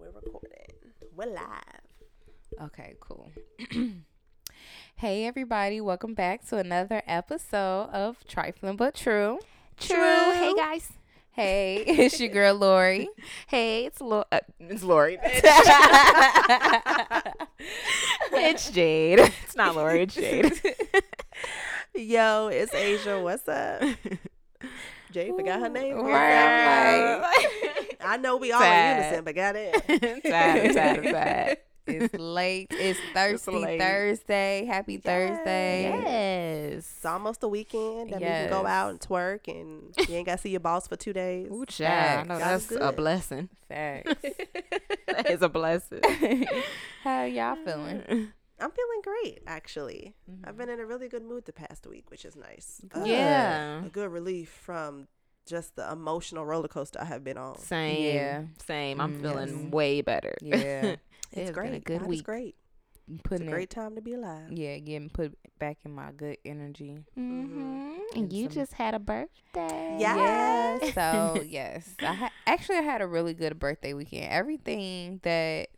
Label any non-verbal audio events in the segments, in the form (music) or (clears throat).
We're recording. We're live. Okay, cool. (clears throat) hey, everybody. Welcome back to another episode of Trifling But True. True. Hey guys. Hey, (laughs) it's your girl Lori. (laughs) Hey, it's Lo- uh, it's Lori. (laughs) it's Jade. It's not Lori. It's Jade. Yo, it's Asia. What's up? Jade forgot her name. Right. I know we all Sad. in unison, but got it. sad, sad, sad. It's late. It's Thirsty late. Thursday. Happy Thursday. Yes. It's almost the weekend. That means you can go out and twerk, and you ain't got to see your boss for two days. Ooh, child. I know that's That's a blessing. Facts. (laughs) That is a blessing. (laughs) How y'all feeling? I'm feeling great, actually. Mm-hmm. I've been in a really good mood the past week, which is nice. Uh, Yeah. a good relief from just the emotional roller coaster I have been on. Same. Yeah. Same. I'm Mm, feeling yes. way better. Yeah. (laughs) It It's great. been a good God is week. great. It's Putting a it great time to be alive. Yeah, getting put back in my good energy. Mm-hmm. And And you some- just had a birthday. Yes. Yes. (laughs) So yes, I ha- actually I had a really good birthday weekend. Everything that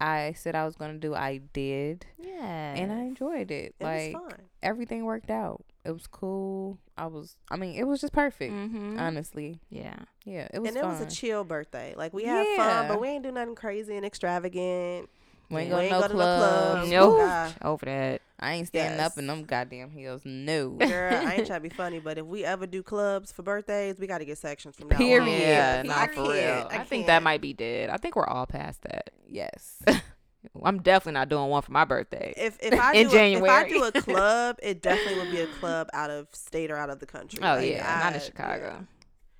I said I was gonna do, I did, Yeah. and I enjoyed it. It like was fun. everything worked out. It was cool. I was. I mean, it was just perfect. Mm-hmm. Honestly, yeah. yeah, it was. and it was a chill birthday. Like we had fun, but we ain't do nothing crazy and extravagant. We ain't We go ain't no go to no clubs. clubs. No. Nah. Over that. I ain't standing Yes. up in them goddamn heels. No. Girl, I ain't (laughs) trying to be funny, but if we ever do clubs for birthdays, we got to get sections from now on. Period. Yeah, I not for real. I, think that might be dead. I think we're all past that. yes. (laughs) I'm definitely not doing one for my birthday. If if I (laughs) In do a, if I do a club, it definitely would be a club out of state or out of the country. oh Like, yeah, not in Chicago. yeah.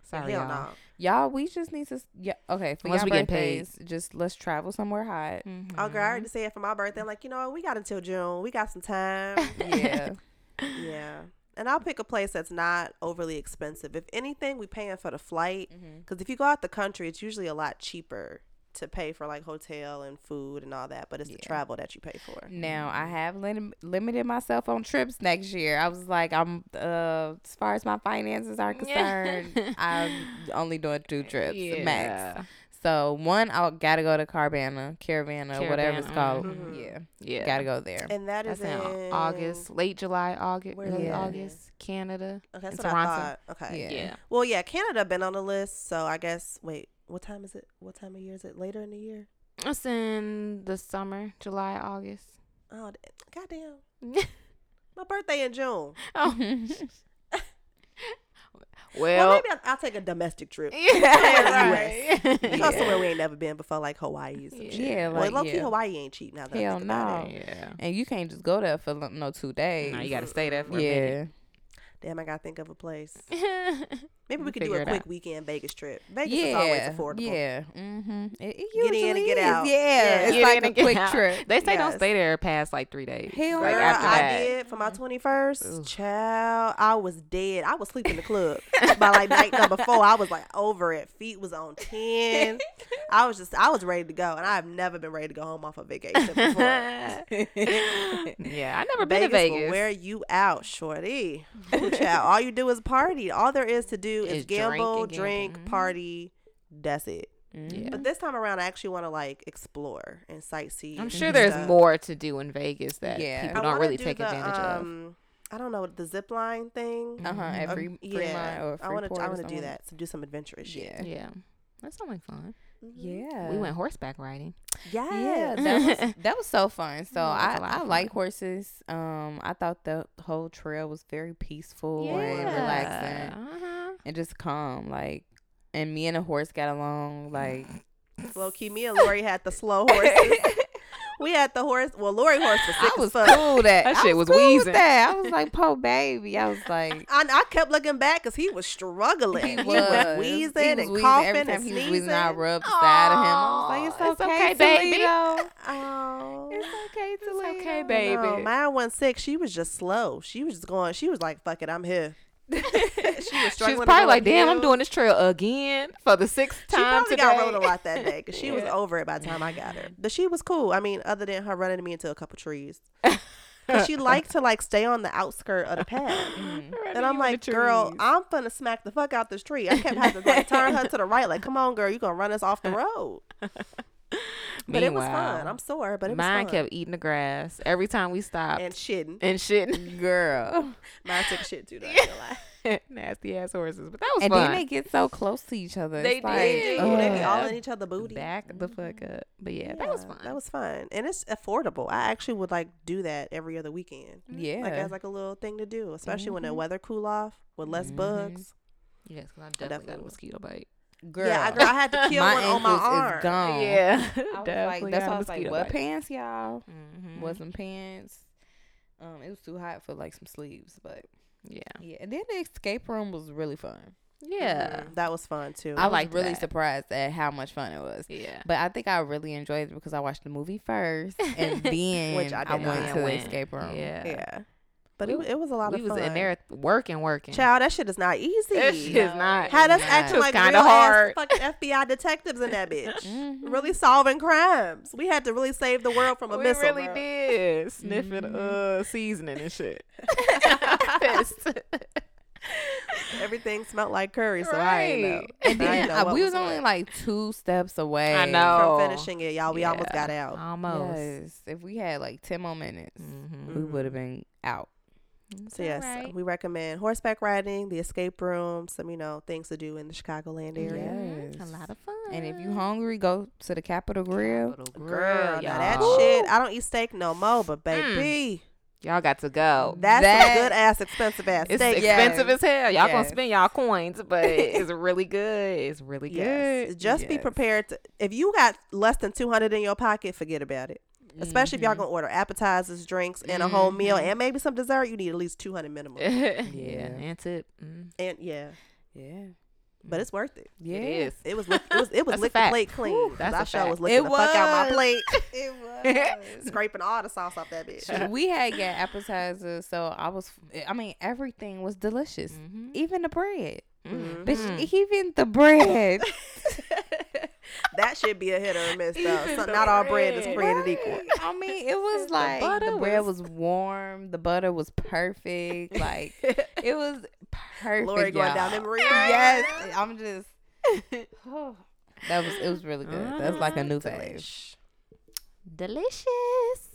Sorry, Hell y'all. no. Y'all, we just need to. Yeah. Okay. For Once we get paid. just let's travel somewhere hot. Mhm. Oh, girl, I already said it for my birthday, I'm like, you know what? We got until June. We got some time. (laughs) Yeah. (laughs) yeah. And I'll pick a place that's not overly expensive. If anything, we paying for the flight. Because if you go out the country, it's usually a lot cheaper to pay for like hotel and food and all that. But it's the travel that you pay for. Now I have lim- limited myself on trips next year. I was like, I'm uh, as far as my finances are concerned, I'm (laughs) only doing two trips max. So one, I gotta go to Carvana, Caravana, whatever it's Caravana, called. mhm. Yeah, Yeah. gotta go there. And that is in in August, late July, August, Where early is it? August, Canada. Okay, that's in what I thought. Okay. Yeah. Yeah. Well, yeah, Canada been on the list, so I guess wait, what time is it? What time of year is it? Later in the year? It's in the summer, July, August. Oh, d- goddamn! (laughs) My birthday in June. (laughs) Oh. (laughs) Well, well, maybe I'll, I'll take a domestic trip. yeah, right. right. Go somewhere we ain't never been before, like Hawaii. Some Yeah. shit. Yeah, well, like, low key yeah. Hawaii ain't cheap now. That Hell no. yeah. and you can't just go there for no two days. No, you got to stay there for a yeah, Damn, I gotta think of a place. Minute. Maybe we could do a quick out. weekend Vegas trip. Vegas yeah, is always affordable. Yeah, mm-hmm. It, it Get in and usually get is. out. Yeah, Yeah. it's Get like in a and quick out. trip. They say don't stay there past like three days. Hell like Girl, after I that. did for my 21st. Ooh. Child, I was dead. I was sleeping in the club. By like night number four, I was like over it. Feet was on 10. (laughs) I was just, I was ready to go. And I've never been ready to go home off a vacation before. (laughs) yeah, I never been to Vegas will wear you out, shorty. Ooh, child. All you do is party. All there is to do is, Is drink gamble, and gamble. drink, Mhm. party. That's it. Mhm. Yeah. But this time around, I actually want to like explore and sightsee. I'm sure there's stuff. more to do in Vegas that Yeah. people I don't really do take the, advantage of. um, I don't know the zip line thing. Uh huh. Mhm. At Uh, free, free yeah, or I want to. I want want to do that. So do some adventurous shit. Yeah. Yeah, that sounds like fun. Mhm. Yeah. We went horseback riding. Yes. Yeah, (laughs) that was that was so fun. So Yeah, I was a lot I like horses. Um, I thought the whole trail was very peaceful and relaxing Uh-huh. And just calm. Like, and me and the horse got along. Like, (laughs) Low key, me and Lori had the slow horses. (laughs) we had the horse. Well, Lori horse was sick I was as fuck. cool that That I shit was was cool with wheezing. That I was like, po baby. I was like. (laughs) I, I kept looking back because he was struggling. He He was, was wheezing He was and wheezing. coughing Every and time he was sneezing. wheezing, I rubbed the side of him. I was like, "It's okay, it's okay, baby." Toledo. Oh, It's okay, Toledo. okay, baby. No, mine wasn't sick. She was just slow. She was just going. She was like, "Fuck it, I'm here." (laughs) she was She was probably like, "Damn, I'm doing this trail again for the sixth time." She time probably today." got rode a lot that day because she was (laughs) over it by the time I got her. But she was cool. I mean, other than her running me into a couple trees, (laughs) because she liked to like stay on the outskirt of the path. Mhm. And I'm like, girl, I'm gonna smack the fuck out this tree. I kept having to like turn her to the right, like, come on, girl, you gonna run us off the road. (laughs) But it was fun. I'm sore, but it was Mine fun. kept eating the grass every time we stopped and shitting. and shit. (laughs) Girl. (laughs) Mine took shit too. Though, I ain't gonna lie. Nasty ass horses, but that was And fun. then they get so close to each other. They It's like, did. Ooh, they be all in each other booty. Back the fuck up. But yeah, that was fun. That was fun, and it's affordable. I actually would like do that every other weekend, Yeah. like as like a little thing to do, especially when the weather cool off with less Mhm. bugs. yes, because I definitely, got definitely a mosquito bite. Girl. Yeah, I, girl, I had to (laughs) kill my one on my ankles arm. is gone. Yeah, definitely. was like, that's why I was (laughs) like, what pants, y'all? Mm-hmm. Wasn't pants. Um, it was too hot for like some sleeves, but Yeah, yeah. And then the escape room was really fun. yeah, Mhm. that was fun too. I was liked really that. surprised at how much fun it was. yeah. But I think I really enjoyed it because I watched the movie first, (laughs) and then Which I I, did went to the escape room. Yeah, yeah, but We it, it was a lot we of was fun. in there working, working. Child, that shit is not easy. That shit is not. Had us Nah. acting like real hard. ass fucking FBI detectives in that (laughs) bitch. Mhm. really solving crimes. We had to really save the world from a we missile. really bro. did sniffing Mhm. uh seasoning and shit. (laughs) (laughs) Everything smelled like curry, so I ain't know. And then ain't know uh, we was what. only like two steps away. I know. from finishing it, y'all. We almost got out. Almost. Yes, if we had like ten more minutes, Mhm. we would have been out. So yes, alright. we recommend horseback riding, the escape room, some you know things to do in the Chicagoland area. Yes. A lot of fun. And if you hungry, go to the Capital Grille. Capitol Girl, Grill, now that y'all. shit, I don't eat steak no more, but mm. baby, Y'all got to go. that's That- some good ass expensive ass It's steak. expensive Yes. as hell. Y'all gonna spend y'all coins, but (laughs) it's really good. It's really Yes, good. just be prepared. To, if you got less than two hundred in your pocket, forget about it. Especially if y'all Mhm. gonna order appetizers, drinks, and a whole meal, Mhm. and maybe some dessert. You need at least two hundred minimum. (laughs) yeah, Yeah. and tip. Mm. and yeah, Yeah. but it's worth it. Yeah. It is. It was lick, it was it (laughs) was That's lick the plate clean. Whew, 'cause that's I a sure was licking It the fuck out my plate, (laughs) It was. scraping all the sauce off that bitch. we had got appetizers, so I was. I mean, everything was delicious, Mhm. even the bread. Mhm. Bitch, even the bread. That should be a hit or a miss though. So not all bread is created equal. I mean, it was (laughs) The like the, bread was- was warm, the butter was perfect. Like (laughs) it was perfect. Lori going down y'all. memory Yes. I'm just. (laughs) (sighs) that was it was really good. That's like a new phase. Delish. Delicious.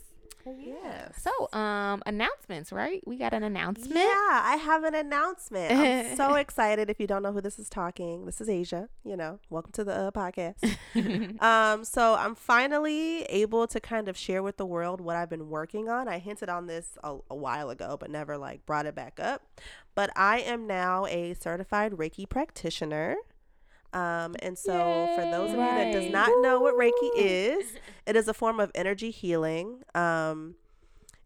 Yes. So, um, announcements, right? We got an announcement. Yeah, I have an announcement. I'm so (laughs) excited. If you don't know who this is talking, this is Asia. You know, welcome to the uh, podcast. (laughs) um, so I'm finally able to kind of share with the world what I've been working on. I hinted on this a, a while ago, but never like brought it back up. But I am now a certified Reiki practitioner. Um, and so for those of you that does Right. not know what Reiki is, it is a form of energy healing. Um,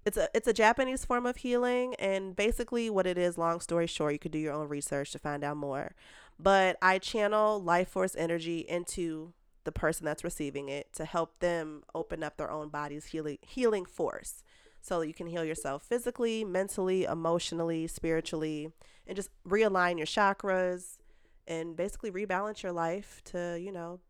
it's a it's a Japanese form of healing, and basically what it is. Long story short, you could do your own research to find out more. But I channel life force energy into the person that's receiving it to help them open up their own body's healing healing force, so that you can heal yourself physically, mentally, emotionally, spiritually, and just realign your chakras and basically rebalance your life to you know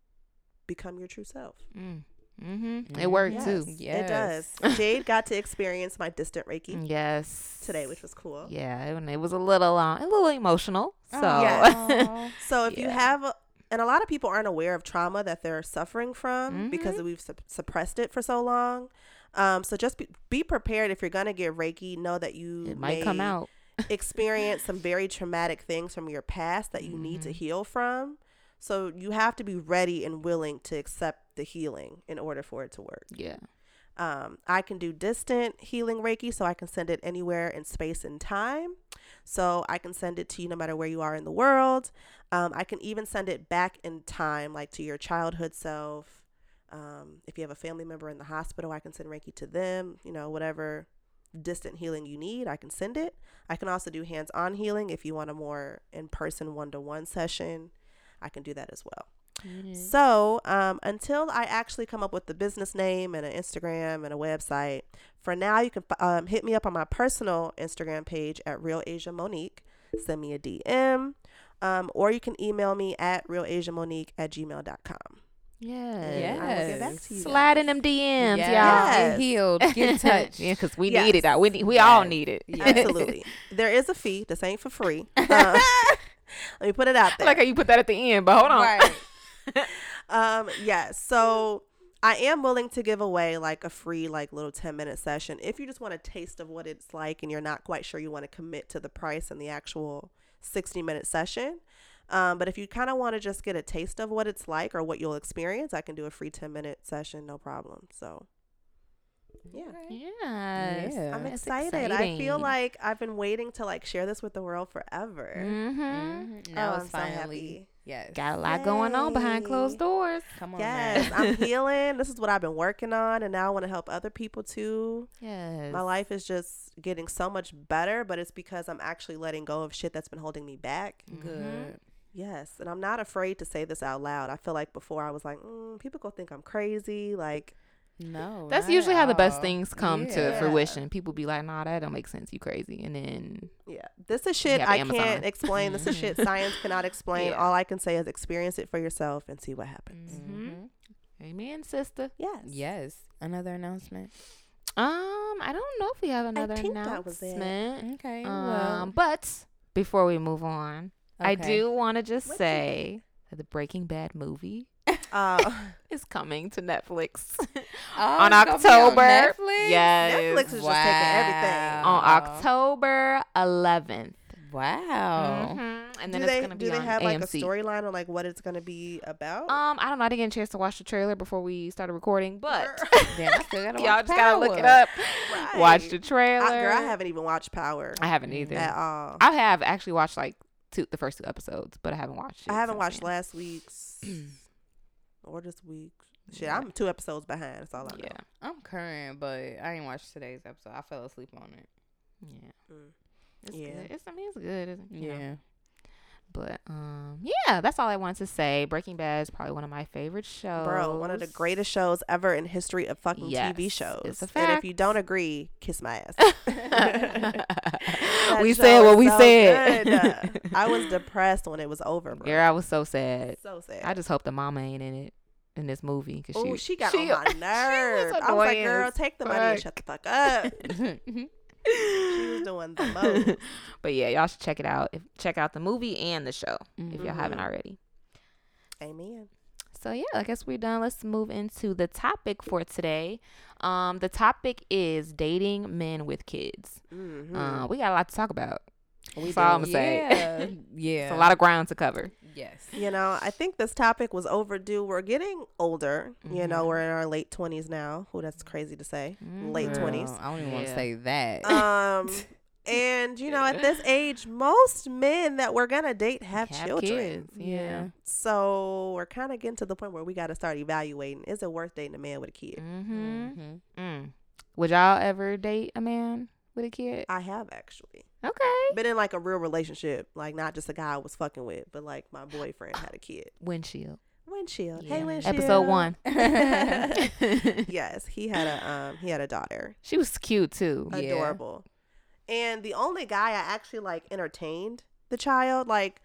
become your true self. Mm. hmm Mhm. It worked Yes, too. It does. (laughs) Jade got to experience my distant Reiki Yes. today, which was cool. Yeah, it, it was a little, uh, a little emotional. So, Aw. (laughs) So if you have, a, and a lot of people aren't aware of trauma that they're suffering from because Mhm. we've sup- suppressed it for so long. Um, so just be, be prepared if you're gonna get Reiki. Know that you it might may come out. Experience some very traumatic things from your past that you need to Mhm. heal from. So you have to be ready and willing to accept the healing in order for it to work. Yeah. Um, I can do distant healing Reiki, so I can send it anywhere in space and time. So I can send it to you no matter where you are in the world. Um, I can even send it back in time, like to your childhood self. Um, if you have a family member in the hospital, I can send Reiki to them. You know, whatever distant healing you need, I can send it. I can also do hands on healing if you want a more in person one to one session. I can do that as well. So, um, until I actually come up with the business name and an Instagram and a website, for now you can um, hit me up on my personal Instagram page at Real Asia Monique. Send me a DM, um, or you can email me at realasiamonique at gmail.com. Yeah. I will get back Yes. to you. Slide in them DMs, Yes. y'all. Yes. Get healed. Get touched. (laughs) yeah, because we Yes. need it. out. We need, we all need it. (laughs) Absolutely. there is a fee. This ain't for free. Uh, (laughs) let me put it out I there. like how you put that at the end, but hold on. Right. um yes so I am willing to give away like a free like little 10 minute session if you just want a taste of what it's like and you're not quite sure you want to commit to the price and the actual 60 minute session. Um, but if you kind of want to just get a taste of what it's like or what you'll experience, I can do a free 10 minute session, no problem. So, yeah. Yes. Yeah. I'm excited. I feel like I've been waiting to like share this with the world forever. Mm-hmm. Mhm. Now Oh, it's I'm so finally happy. yes. Got a lot going on behind closed doors. Come on, Yes, man. I'm (laughs) healing. This is what I've been working on, and now I want to help other people too. Yes. My life is just getting so much better, but it's because I'm actually letting go of shit that's been holding me back. Good. Yes, and I'm not afraid to say this out loud. I feel like before I was like, mm, people gonna think I'm crazy. Like, No, That's usually at how the best things come to fruition. People be like, "Nah, that don't make sense. You crazy." And then yeah, this is shit I Amazon. can't explain. This is shit (laughs) science cannot explain. Yeah. All I can say is experience it for yourself and see what happens. Mhm. Amen, sister. Yes. Yes. Another announcement. Um, I don't know if we have another think that was it. announcement. Okay. Um, but before we move on, I do want to just say that the Breaking Bad movie (laughs) Uh, (laughs) (laughs) is coming to Netflix Oh, on gonna on October. Netflix? Yes, Netflix is just taking everything. on October 11th. Wow. Mhm. And then do it's they gonna be do they have like a storyline on like what it's gonna be about? Um, I don't know. I didn't get a chance to watch the trailer before we started recording, but Damn, I still gotta y'all watch just gotta look it up. Right. Watch the trailer. I, girl, I haven't even watched Power I haven't either. at all. I have actually watched like two, the first two episodes, but I haven't watched. It I haven't watched then. last week's (clears throat) or this week. Shit, Yeah. I'm two episodes behind. That's all I know. Yeah, I'm current, but I ain't watched today's episode. I fell asleep on it. yeah. Mm. It's Yeah. good. It's I mean it's good. Isn't, you know. But um, yeah, that's all I wanted to say. Breaking Bad is probably one of my favorite shows. Bro, one of the greatest shows ever in history of fucking Yes, TV shows. it's a And if you don't agree, kiss my ass. (laughs) We said what we so said. good. (laughs) I was depressed when it was over, bro. Girl, I was so sad. so sad. I just hope the mama ain't in it in this movie because Oh, she she, got on (laughs) my nerves. I was like, girl, take the money and shut the fuck up. She was doing the (laughs) most. but yeah, y'all should check it out. If, check out the movie and the show if y'all haven't Mhm. already. Amen. So yeah, I guess we're done. Let's move into the topic for today. Um, the topic is dating men with kids. Mm-hmm. Uh, we got a lot to talk about. We that's all. I'ma say. Yeah. yeah. (laughs) It's a lot of ground to cover. Yes. You know, I think this topic was overdue. We're getting older. You know, Mhm. we're in our late twenties now. Who that's crazy to say. Late 20s. I don't even want to Yeah. say that. Um, (laughs) and you know, at this (laughs) age, most men that we're gonna date have, Have children. kids. Yeah. So we're kind of getting to the point where we got to start evaluating: is it worth dating a man with a kid? Mm-hmm. Mhm. Mm. Would y'all ever date a man with a kid? I have actually Okay. been in like a real relationship, like not just a guy I was fucking with, but like my boyfriend had a kid. Windshield. Windshield. Yeah. Hey, windshield. Episode one. (laughs) (laughs) yes, he had a um he had a daughter. she was cute too. Yeah. Adorable. And the only guy I actually like entertained the child, like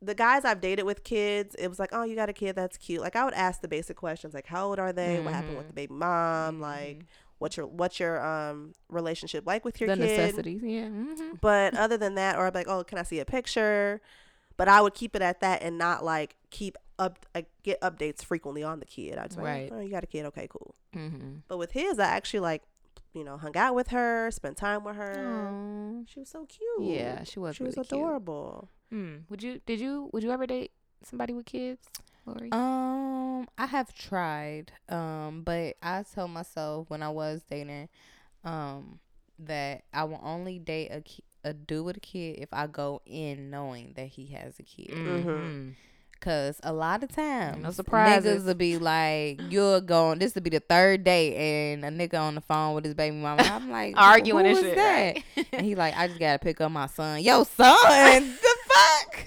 the guys I've dated with kids, it was like, oh, you got a kid, that's cute. Like I would ask the basic questions, like how old are they? What happened with Mhm. the baby mom? Like what's your what's your um relationship like with your kid? the kid? necessities. Yeah. Mm-hmm. But other than that, or I'd be like, oh, can I see a picture? But I would keep it at that and not like keep up uh, get updates frequently on the kid. I'd just like, Right. oh, you got a kid, okay, cool. Mm-hmm. But with his, I actually like, you know, hung out with her, spent time with her. Aww. She was so cute. Yeah, she was. she was really cute. adorable. Hmm. Would you? Did you? Would you ever date somebody with kids, Lori? Um, I have tried. Um, but I told myself when I was dating, um, that I will only date a ki- a dude with a kid if I go in knowing that he has a kid. mm-hmm. Cause a lot of times, No surprises. niggas will be like, "You're going. This will be the third date, and a nigga on the phone with his baby mama." I'm like, (laughs) Arguing Who and is shit. that? right? And he like, I just gotta pick up my son. Yo, son, (laughs) the fuck?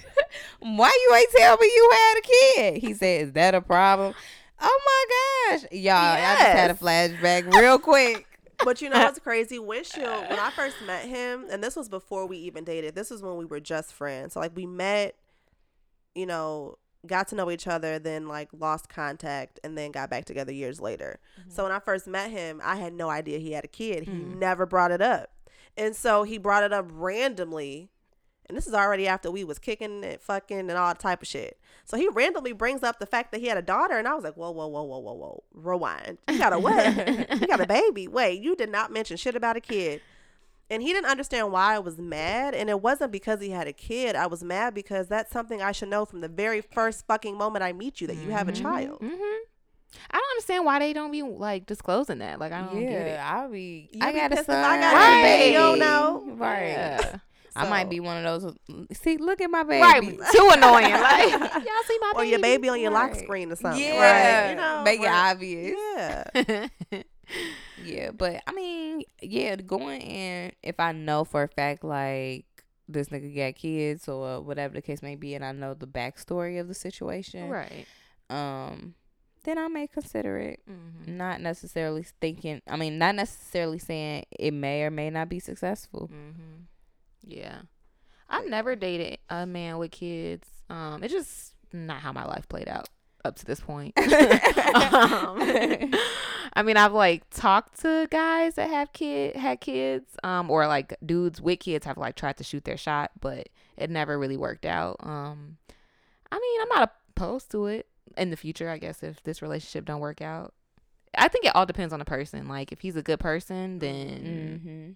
Why you ain't tell me you had a kid? He said, Is that a problem? Oh my gosh. Y'all, I just had a flashback real quick. (laughs) But you know what's (laughs) crazy? Windshield, when I first met him, and this was before we even dated, this was when we were just friends. So, like, we met, you know, got to know each other, then, like, lost contact, and then got back together years later. So, when I first met him, I had no idea he had a kid. He Mm. never brought it up. And so, he brought it up randomly. And this is already after we was kicking it, fucking, and all type of shit. So he randomly brings up the fact that he had a daughter, and I was like, whoa, whoa, whoa, whoa, whoa, whoa, rewind. You got a what? you got a (laughs) baby. Wait, you did not mention shit about a kid. And he didn't understand why I was mad. And it wasn't because he had a kid. I was mad because that's something I should know from the very first fucking moment I meet you that you have a child. Mm-hmm. I don't understand why they don't be like disclosing that. Like I don't get it. yeah, I'll be. You I be got a son. I got a baby, you don't know. Right. Yeah. I might be one of those. See, look at my baby. Right, too (laughs) annoying. Like (laughs) y'all see my baby. Or your baby on your lock screen or something. Yeah, Right. You know, make it obvious. Yeah. (laughs) Yeah, but I mean, yeah, going in if I know for a fact like this nigga got kids or whatever the case may be, and I know the backstory of the situation, right. um, then I may consider it. Mm-hmm. Not necessarily thinking. I mean, not necessarily saying it may or may not be successful. Mm-hmm. Yeah, I've never dated a man with kids. Um, it's just not how my life played out up to this point. (laughs) um, (laughs) I mean, I've like talked to guys that have kid had kids, um, or like dudes with kids have like tried to shoot their shot, but it never really worked out. Um, I mean, I'm not opposed to it in the future. I guess if this relationship don't work out, I think it all depends on the person. Like, if he's a good person, then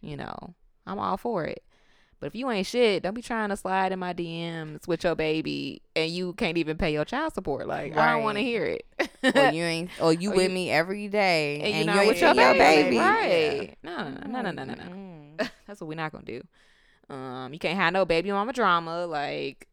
Mm-hmm. you know, I'm all for it. But if you ain't shit, don't be trying to slide in my DMs with your baby and you can't even pay your child support. Like, I don't want to hear it. or you (laughs) ain't, or you Or with you- me every day, and and, you're not ain't with your your baby. baby. Right. No, no, no, no, no, no, no. Mm. That's what we're not going to do. Um, you can't have no baby mama drama. Like,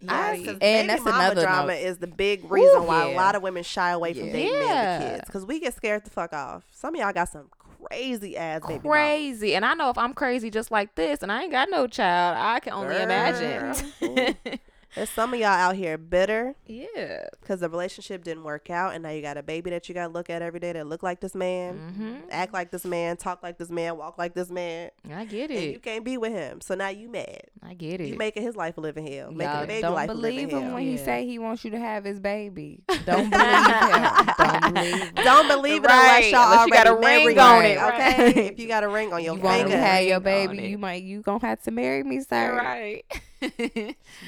Yes, I- and baby that's mama another drama note. is the big reason why a lot of women shy away from Yeah. dating men with kids because we get scared the fuck off. Some of y'all got some crazy ass baby crazy. And I know if I'm crazy just like this and I ain't got no child, I can only imagine. (laughs) There's some of y'all out here bitter yeah. because the relationship didn't work out, and now you got a baby that you got to look at every day that look like this man, Mm-hmm. act like this man, talk like this man, walk like this man, I get and you can't be with him. So now you mad. I get it. You making his life a living hell, making Y'all the baby don't life a living believe him hell. when he say he wants you to have his baby. (laughs) Don't believe him. Don't believe him. Don't believe it Right, unless y'all unless you got a already ring married, on it, Okay, if you got a ring on your you want finger, to have your baby? You might you gonna have to marry me, sir. right. (laughs)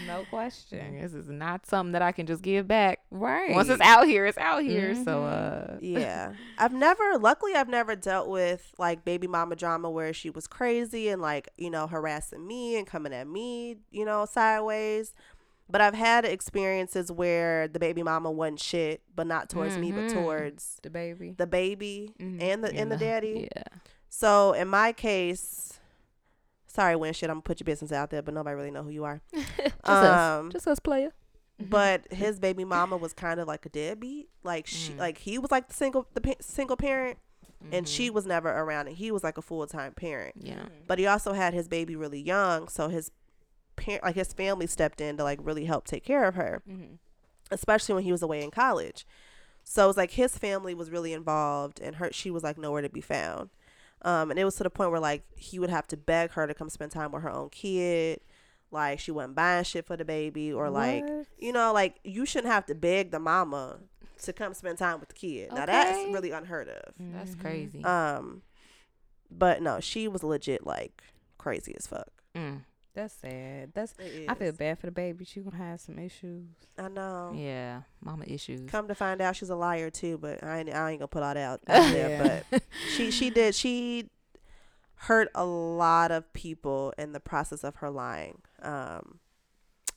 No question. this is not something that I can just give back. Right. Once it's out here, it's out here. So, Mhm. uh, (laughs) yeah i've never luckily i've never dealt with like baby mama drama where she was crazy and like you know harassing me and coming at me you know sideways but i've had experiences where the baby mama wasn't shit but not towards me but Mhm. towards the baby. the baby Mhm. and the and the daddy Yeah. so in my case sorry when shit i'm gonna put your business out there but nobody really know who you are (laughs) Just us. um Just us player. but his baby mama was kind of like a deadbeat like she Mm. like he was like the single the pa- single parent and she Mm-hmm. was never around and he was like a full-time parent Yeah. but he also had his baby really young so his parent like his family stepped in to like really help take care of her Mhm. especially when he was away in college so it was like his family was really involved and her she was like nowhere to be found um and it was to the point where like he would have to beg her to come spend time with her own kid like she wasn't buying shit for the baby or like What? you know like you shouldn't have to beg the mama to come spend time with the kid now that's really unheard of That's Mhm. crazy. um, but no, she was legit like crazy as fuck. Mm. That's sad. That's I feel bad for the baby. She gonna have some issues. I know. Yeah. Mama issues. Come to find out, she's a liar too. But I ain't, I ain't gonna put all that out, (laughs) there. Yeah. But she she did she hurt a lot of people in the process of her lying. Um,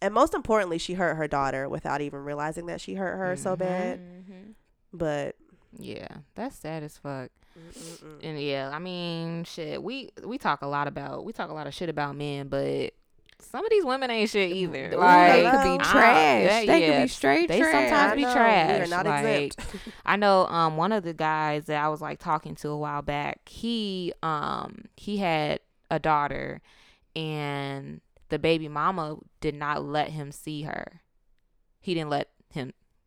and most importantly, she hurt her daughter without even realizing that she hurt her so Mhm. bad. Mm-hmm. But Yeah. That's sad as fuck. Mm-mm-mm. And yeah, I mean, shit. We we talk a lot about we talk a lot of shit about men, but some of these women ain't shit either. Ooh, Like they could be trash. yeah, they yeah, could be straight they trash. sometimes I be know, trash. We are not like, exempt. I know um one of the guys that I was like talking to a while back, he um he had a daughter and the baby mama did not let him see her. He didn't let him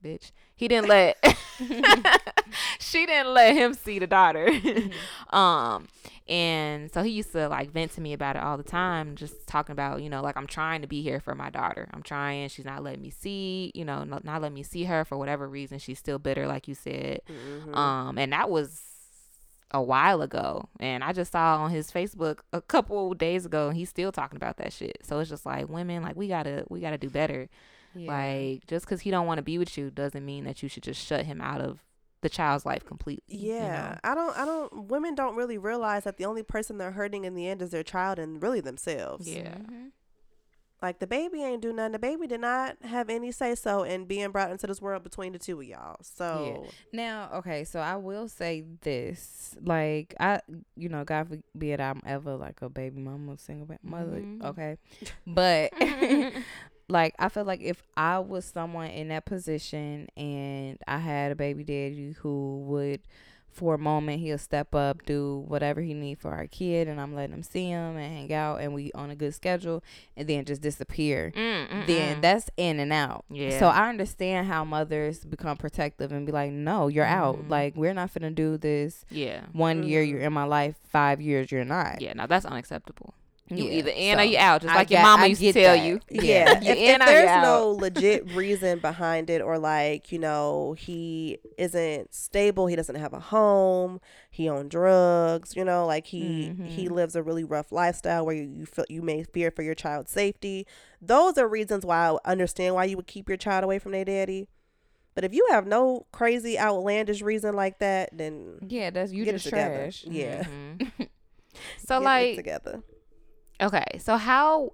bitch. He didn't let (laughs) she didn't let him see the daughter. (laughs) um and so he used to like vent to me about it all the time just talking about you know like i'm trying to be here for my daughter i'm trying she's not letting me see you know not, not letting me see her for whatever reason she's still bitter like you said Mhm. um and that was a while ago, and I just saw on his Facebook a couple days ago, and he's still talking about that shit. So it's just like women, like we gotta we gotta do better. Yeah. Like just because he don't want to be with you doesn't mean that you should just shut him out of the child's life completely. you Yeah, know? I don't. I don't. Women don't really realize that the only person they're hurting in the end is their child and really themselves. Yeah. Mhm. Like the baby ain't do nothing. The baby did not have any say so in being brought into this world between the two of y'all. So Now, okay, so I will say this, like I, you know, God forbid I'm ever like a baby mama, single ba- mother, Mhm. okay, but (laughs) (laughs) like I feel like if I was someone in that position and I had a baby daddy who would, for a moment, he'll step up, do whatever he need for our kid, and I'm letting him see him and hang out, and we on a good schedule, and then just disappear. Mm, Then mm-mm. that's in and out. yeah. So I understand how mothers become protective and be like, "No, you're out. Mhm. Like we're not gonna do this. yeah. One year Mhm. you're in my life, five years you're not. Yeah. Now that's unacceptable. You Yeah, either in so or you out, just I like your mama I used to tell that. you. yeah, You if, in if or you there's out. no legit (laughs) reason behind it, or like you know he isn't stable, he doesn't have a home, he on drugs, you know, like he he Mhm. lives a really rough lifestyle where you, you feel you may fear for your child's safety. Those are reasons why I understand why you would keep your child away from their daddy. But if you have no crazy outlandish reason like that, then Yeah, that's you Get just together. trash. Yeah. Mhm. (laughs) (laughs) so get it like together. Okay, so how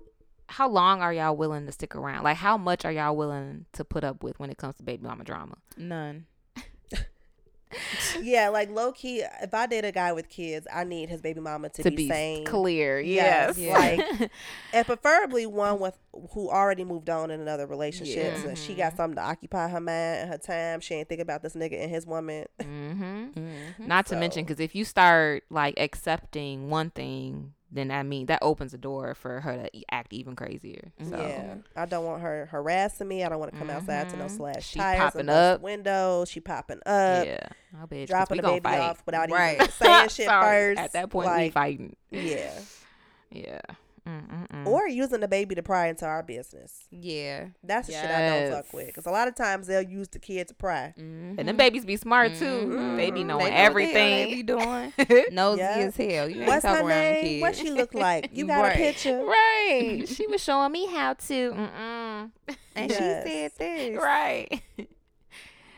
how long are y'all willing to stick around? Like how much are y'all willing to put up with when it comes to baby mama drama? None. (laughs) yeah, like low key, if I date a guy with kids, I need his baby mama to, To be, be sane. clear, Yes, yes. like- (laughs) and preferably one with who already moved on in another relationship. Yeah. So she got something to occupy her mind and her time. She ain't thinking about this nigga and his woman. hmm Mm-hmm. Not to mention because if you start like accepting one thing, then I mean that opens the door for her to act even crazier. So Yeah, I don't want her harassing me. I don't want to come outside to no Mhm. slash She tires, popping up. windows. She popping up, yeah, I bet dropping the baby fight. off without Right. even saying (laughs) shit Sorry, first. At that point, we like, fighting. yeah, (laughs) Yeah. Mm-mm-mm. or using the baby to pry into our business. Yeah. That's the shit I don't Yes. fuck with. Because a lot of times they'll use the kid to pry. Mm-hmm. and them babies be smart too. Mhm. They be They knowing know what the They be doing (laughs) nosy Yeah. as hell. You What's talk her name? kids. What she look like? (laughs) You got Right. a picture? Right. (laughs) she was showing me how to. Mm-mm. and Yes. she said this. Right.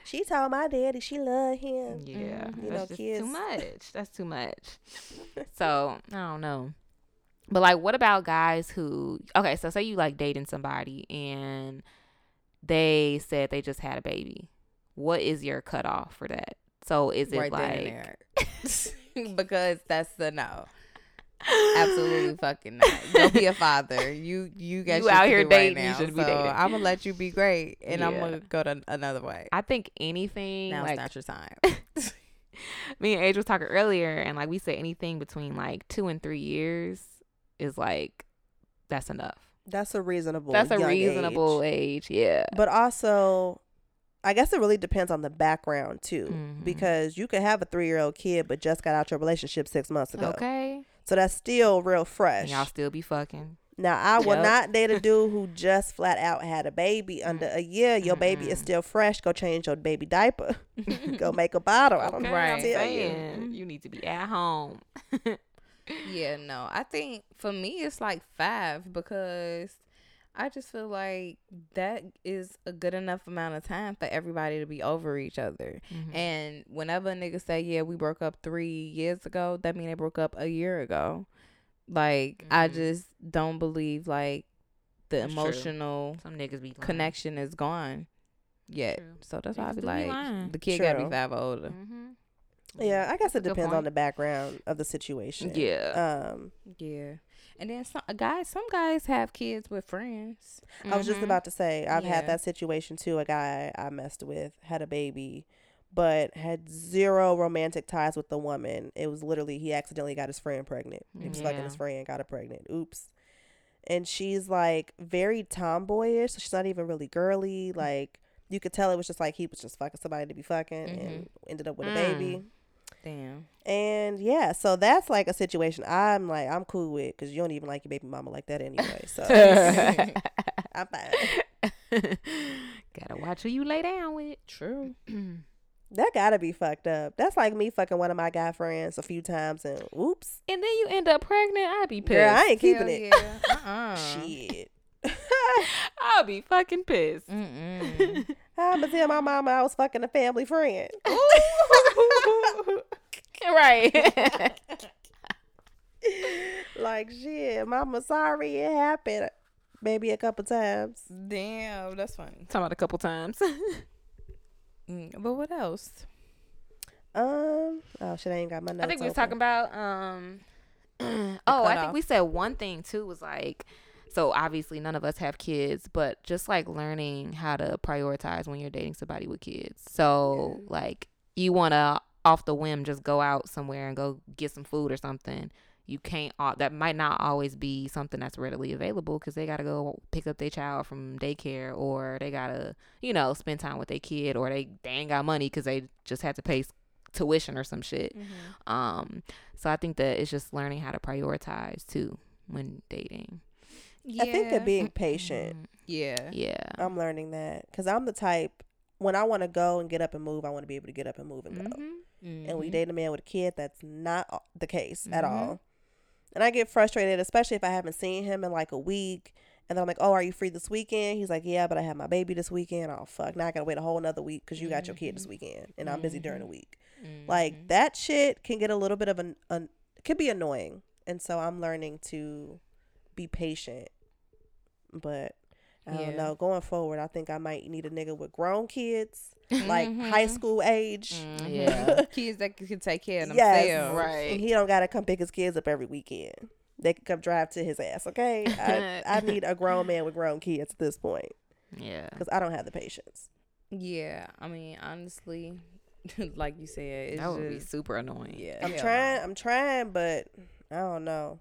She told my daddy she loved him. Yeah. Mhm. You That's know, just kids. too much. That's too much. so I don't know. But like what about guys who okay, so say you like dating somebody and they said they just had a baby. What is your cutoff for that? So is it right like then and there. (laughs) (laughs) because that's the no. Absolutely (laughs) fucking not. Don't be a father. You you got You out here dating, right you now. be so dating. I'm gonna let you be great, and I'm gonna go to another way. I think anything Now like it's not your time. me and Age was talking earlier, and like we said, anything between like two and three years is like that's enough. That's a reasonable. that's a young reasonable age. age. Yeah. But also, I guess it really depends on the background too, Mhm. because you could have a three-year-old kid but just got out your relationship six months ago. Okay. So that's still real And fresh. y'all still be fucking. Now I will Yep. not date a (laughs) dude who just flat out had a baby under a year. Your baby is still fresh. Go change your baby diaper. (laughs) Go make a bottle. I don't know Okay, what Right. I'm to you. saying you need to be at home. (laughs) yeah, no. I think for me it's like five because I just feel like that is a good enough amount of time for everybody to be over each other. Mhm. And whenever a nigga say, "Yeah, we broke up three years ago," that mean they broke up a year ago. Like I Mhm. just don't believe like the That's true. emotional Some niggas be lying. connection is gone yet. True. So that's why I be do be like, lying. the kid gotta be five or older. Mhm. Yeah, I guess it Good depends on the background of the situation. Yeah. Um, Yeah. And then some guys, some guys have kids with friends. I was just Mhm. about to say I've Yeah. had that situation too. A guy I messed with had a baby, but had zero romantic ties with the woman. It was literally he accidentally got his friend pregnant. He was fucking his friend, got her pregnant. Oops. And she's like very tomboyish. So she's not even really girly. Like you could tell it was just like he was just fucking somebody to be fucking and ended up with a baby. Damn. And yeah, so that's like a situation I'm like I'm cool with because you don't even like your baby mama like that anyway. So (laughs) I'm fine. (laughs) Gotta watch who you lay down with. True. (clears throat) That gotta be fucked up. That's like me fucking one of my guy friends a few times and oops. And then you end up pregnant. I'd be pissed. Girl, I ain't keeping Hell it. Yeah. (laughs) Uh-uh. Shit. I'll be fucking pissed. I'ma tell my mama I was fucking a family friend. Right. (laughs) like shit, mama sorry it happened. Maybe a couple times. Damn, that's funny. Talking about a couple times. (laughs) Mm, but what else? Um oh shit, I ain't got my notes. I think we was open. talking about um (clears throat) oh, I think cutoff. we said one thing too was like so obviously none of us have kids, but just like learning how to prioritize when you're dating somebody with kids. So like you want to off the whim just go out somewhere and go get some food or something. You can't al- that might not always be something that's readily available cuz they got to go pick up their child from daycare or they got to, you know, spend time with their kid or they they ain't got money cuz they just had to pay tuition or some shit. Um, so I think that it's just learning how to prioritize too when dating. I think that being patient. Yeah. Yeah. I'm learning that because I'm the type when I want to go and get up and move, I want to be able to get up and move and go. Mhm. And we Mhm. date a man with a kid, that's not the case at Mhm. all. And I get frustrated, especially if I haven't seen him in like a week. And then I'm like, oh, are you free this weekend? He's like, yeah, but I have my baby this weekend. Oh, fuck. Now I got to wait a whole another week because you got your kid this weekend and I'm busy during the week. Like that shit can get a little bit of an, an can be annoying. And so I'm learning to be patient. But I don't Yeah. know. Going forward, I think I might need a nigga with grown kids, like high Mhm. school age. Mhm. Yeah. (laughs) Kids that can take care of Yes. themselves. Right. And he don't gotta come pick his kids up every weekend. They can come drive to his ass. Okay, (laughs) I, I need a grown man with grown kids at this point Yeah. because I don't have the patience. Yeah. I mean, honestly, (laughs) like you said, it's That would be super annoying. yeah. I'm hell trying. I'm trying, but I don't know.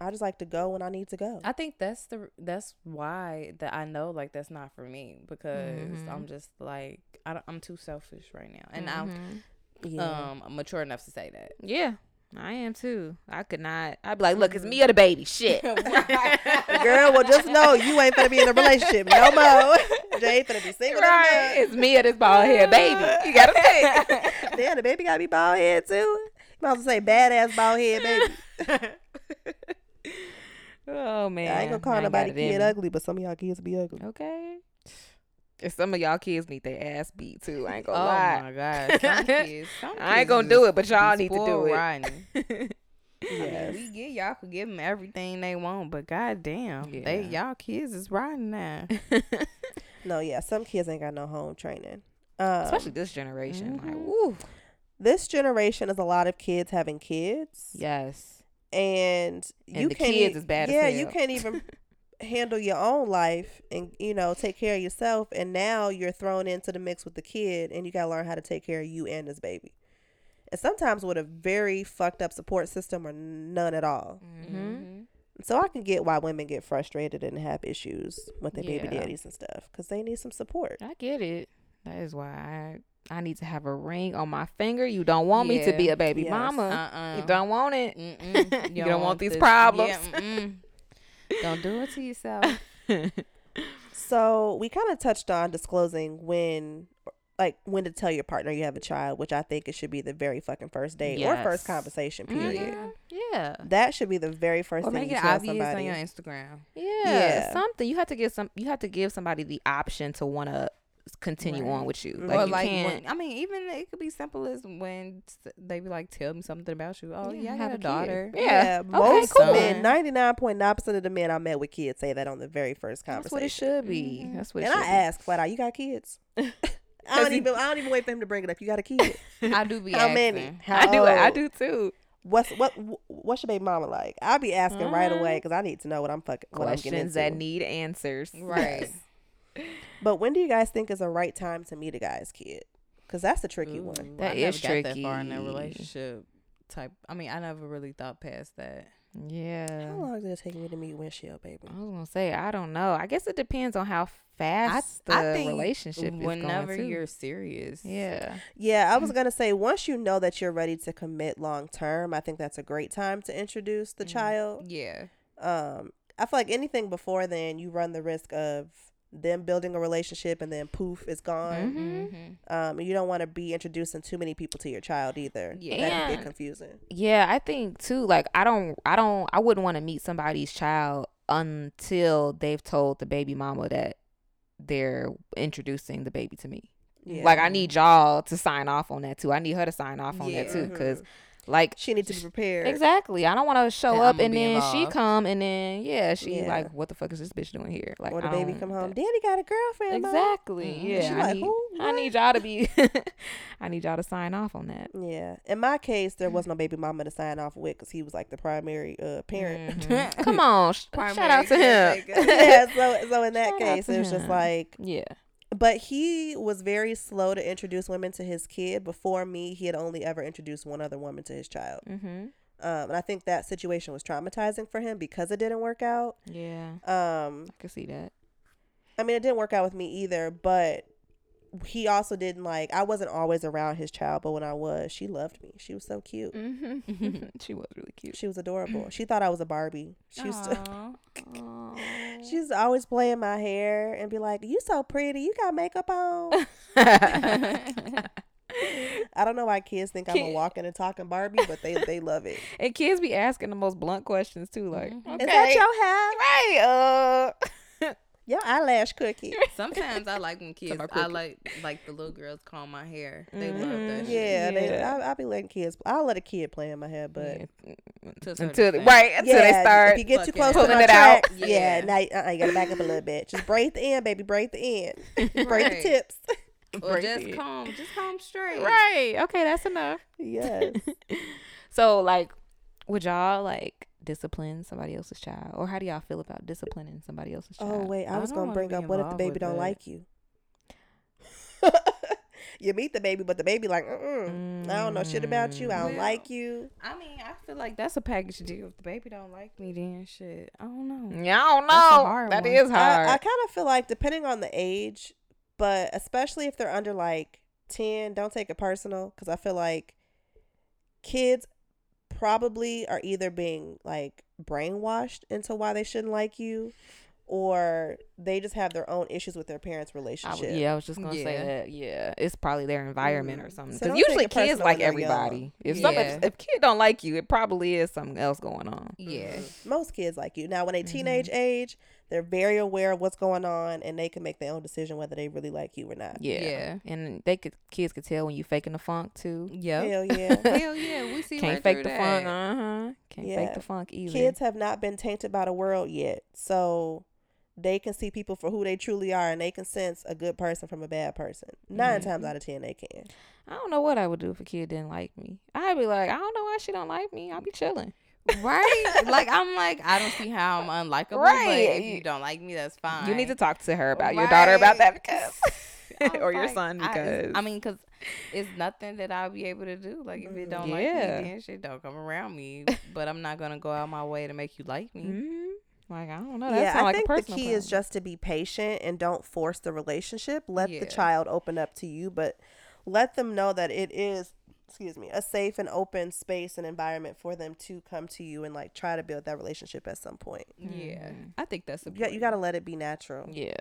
I just like to go when I need to go. I think that's the that's why that I know like that's not for me because Mhm. I'm just like I don't, I'm too selfish right now, and Mhm. I'm yeah. um I'm mature enough to say that. Yeah. I am too. I could not. I'd be like, look, it's me or the baby. Shit. (laughs) Girl, well, just know you ain't gonna be in a relationship no more. (laughs) Jay ain't gonna be single. right. no It's me or this bald head baby. You gotta (laughs) pick. more. Damn, the baby gotta be bald head too. You might as well say badass bald head baby. oh man. I ain't gonna call got nobody it in kid ugly, but some of y'all kids be ugly. Okay. And some of y'all kids need their ass beat too. I ain't gonna (laughs) Oh lie. my god, some (laughs) kids, some I ain't gonna do it, but y'all need to do spoiled it. rotten. (laughs) Yes. we get y'all could give them everything they want, but goddamn, they y'all kids is rotten now. No, yeah, some kids ain't got no home training. Um, Especially this generation. Like, Mhm. woo. this generation is a lot of kids having kids, Yes. and you And the can't. kids e- is bad as Yeah, you can't even handle your own life and you know take care of yourself. And now you're thrown into the mix with the kid, and you gotta learn how to take care of you and this baby. And sometimes with a very fucked up support system or none at all. Mm-hmm. So I can get why women get frustrated and have issues with their baby daddies and stuff because they need some support. I get it. That is why I I need to have a ring on my finger. You don't want me to be a baby Yes. mama. Uh-uh. You don't want it. (laughs) You don't want these this- problems. Yeah. Don't do it to yourself. (laughs) So we kind of touched on disclosing when, like, when to tell your partner you have a child, which I think it should be the very fucking first date or first conversation. Period. Mhm. Yeah. That should be the very first or thing make you it tell obvious somebody. on your Instagram. Yeah. Yeah. Something you have to give some. You have to give somebody the option to want to continue on with you. Like or you like, can't. when, I mean, even it could be simple as when they be like, "Tell me something about you." Oh, Yeah, yeah, I I have a a daughter. Yeah. most cool. men, ninety nine point nine percent of the men I met with kids say that on the very first conversation. that's what it should be. Mhm. That's what. It and I should ask flat out, "You got kids?" (laughs) I don't even. I don't even wait for him to bring it up. You got a kid? (laughs) I do be How many? asking. Be. I do it. I do too. What's what? What's your baby mama like? I'll be asking right Mhm. away because I need to know what I'm fucking. What I'm getting Questions that need answers. Right. But when do you guys think is a right time to meet a guy's kid? Because that's a tricky Ooh, one. That I is never got that far in that tricky. relationship type. I mean, I never really thought past that. Yeah. How long did it take me to meet windshield, baby? I was gonna say I don't know. I guess it depends on how fast the I think relationship is Whenever going. you're serious, yeah, Yeah, I was gonna say once you know that you're ready to commit long term, I think that's a great time to introduce the Mhm. child. yeah, Um, I feel like anything before then, you run the risk of them building a relationship and then poof, it's gone. Mhm. Mm-hmm. Um, you don't want to be introducing too many people to your child either. Yeah. that can get confusing. Yeah, I think too. Like, I don't, I don't, I wouldn't want to meet somebody's child until they've told the baby mama that they're introducing the baby to me. Yeah. Like, I need y'all to sign off on that too. I need her to sign off on that too, because Mhm. Like. she needs to be prepared. Exactly. I don't want to show That up and be then she come and then yeah, she Yeah. like, what the fuck is this bitch doing here? Like, or the I baby come home. that- Daddy got a girlfriend. Exactly. Mhm. Yeah. She I like, need, who? I need y'all to be. (laughs) (laughs) I need y'all to sign off on that. Yeah. In my case, there was no baby mama to sign off with because he was like the primary uh, parent. Mhm. (laughs) Come on, sh- shout out to him. yeah. So so in that Shout case, it was just like, Yeah. But he was very slow to introduce women to his kid. Before me, he had only ever introduced one other woman to his child. Mm-hmm. Um, and I think that situation was traumatizing for him because it didn't work out. Yeah. Um, I can see that. I mean, it didn't work out with me either, but he also didn't like. I wasn't always around his child, but when I was, she loved me. She was so cute. Mm-hmm. (laughs) she was really cute. She was adorable. She thought I was a Barbie. She used (laughs) to. She used to always play in my hair and be like, "You so pretty. You got makeup on." (laughs) I don't know why kids think I'm a walking and talking Barbie, but they they love it. and kids be asking the most blunt questions too, like, Mhm. okay, Is that your hair? right? Uh, Your eyelash cookie. Sometimes I like when (laughs) kids. I like like the little girls comb my hair. They love Mhm. that. shit. Yeah, they, I, I be letting kids. I'll let a kid play in my hair, but yeah. To a certain until extent. right until they start. If you get too close to pulling my it out. yeah, Yeah. now you, uh, you gotta back up a little bit. Just (laughs) braid the end, baby. Braid the end. (laughs) Braid the tips. Or just it. comb, just comb straight. Right. Okay, that's enough. yes. So like, would y'all like discipline somebody else's child, or how do y'all feel about disciplining somebody else's oh, child? Oh wait, I I was don't gonna bring up what if the baby don't that. like you? (laughs) you meet the baby, but the baby like, Mm-mm, I don't know shit about you. I don't Well, like you. I mean, I feel like that's a package deal. If the baby don't like me, then shit. I don't know. Yeah, I don't That's know. hard That one. is hard. I, I kind of feel like depending on the age, but especially if they're under like ten, don't take it personal because I feel like kids probably are either being like brainwashed into why they shouldn't like you, or they just have their own issues with their parents' relationship. w- yeah, I was just gonna say that. Yeah, it's probably their environment or Mm. something. Because don't usually kids like when they're young. everybody. If some if, Yeah. if kid don't like you, it probably is something else going on. Yeah. Mhm. Most kids like you. Now, when they Mhm. teenage age, they're very aware of what's going on and they can make their own decision whether they really like you or not. Yeah. Yeah. and they could kids could tell when you faking the funk too. Yeah, Hell (laughs) yeah. Hell yeah, we see Can't right fake the that. funk. Uh huh. Can't Yeah. fake the funk either. Kids have not been tainted by the world yet. So they can see people for who they truly are and they can sense a good person from a bad person. 9 Mhm. times out of ten they can. I don't know what I would do if a kid didn't like me. I'd be like, I don't know why she don't like me. I'll be chilling. (laughs) Right? like I'm like I don't see how I'm unlikable. Right. But if you don't like me, that's fine. You need to talk to her about your daughter about that because, I was (laughs) (laughs) or your son because. I, mean, cause it's nothing that I'll be able to do. Like if it don't Yeah. like me, then shit don't come around me. but I'm not gonna go out my way to make you like me. Mhm. Like I don't know. That yeah, sound I like think a the personal key is just to be patient and don't force the relationship. Let Yeah. the child open up to you, but let them know that it is excuse me, a safe and open space and environment for them to come to you and like try to build that relationship at some point. Yeah, Mhm. I think that's You got, important. you got to let it be natural. Yeah.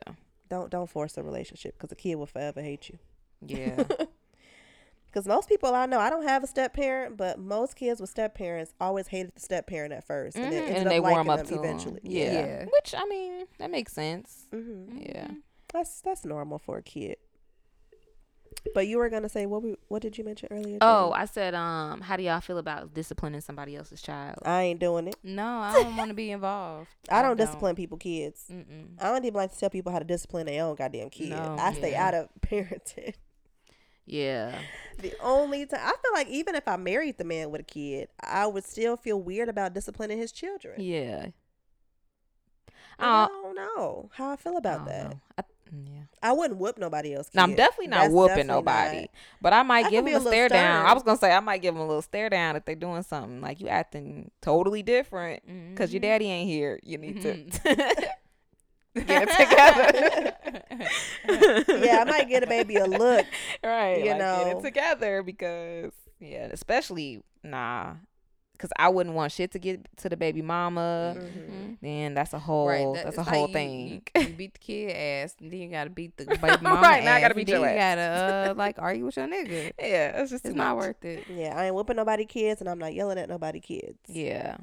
Don't don't force a relationship because the kid will forever hate you. Yeah. (laughs) Because most people I know, I don't have a step parent, but most kids with step parents always hated the step parent at 1st and Mhm. then ended And they warm up them to 'em. eventually. Yeah. Yeah. Which I mean, that makes sense. hmm Yeah. That's that's normal for a kid. But you were gonna say what? We, what did you mention earlier? Oh, Jenny? I said, um, how do y'all feel about disciplining somebody else's child? I ain't doing it. No, I (laughs) don't want to be involved. I don't discipline people kids. Mm-mm. I don't even like to tell people how to discipline their own goddamn kid. No, I stay out of (laughs) parenting. Yeah. The only time I feel like even if I married the man with a kid, I would still feel weird about disciplining his children. Yeah. I I don't know how I feel about don't that. I, mm, yeah. I wouldn't whoop nobody else. No, I'm definitely not That's whooping definitely nobody. not- But I might I give them a stare down. I was gonna say I might give them a little stare down if they're doing something like you acting totally different because your Mhm. daddy ain't here. You need to Mhm. (laughs) get it together. (laughs) yeah, I might get a baby a look. right. you like, get it together because yeah, especially nah. because I wouldn't want shit to get to the baby mama. Mhm. Then that's a whole Right, that- that's a whole like thing. You, you beat the kid ass, and then you gotta beat the (laughs) baby mama Right, now I gotta beat and then your you ass. gotta uh, (laughs) like argue with your nigga. yeah, it's just It's not much. worth it. Yeah, I ain't whooping nobody kids, and I'm not yelling at nobody kids. Yeah.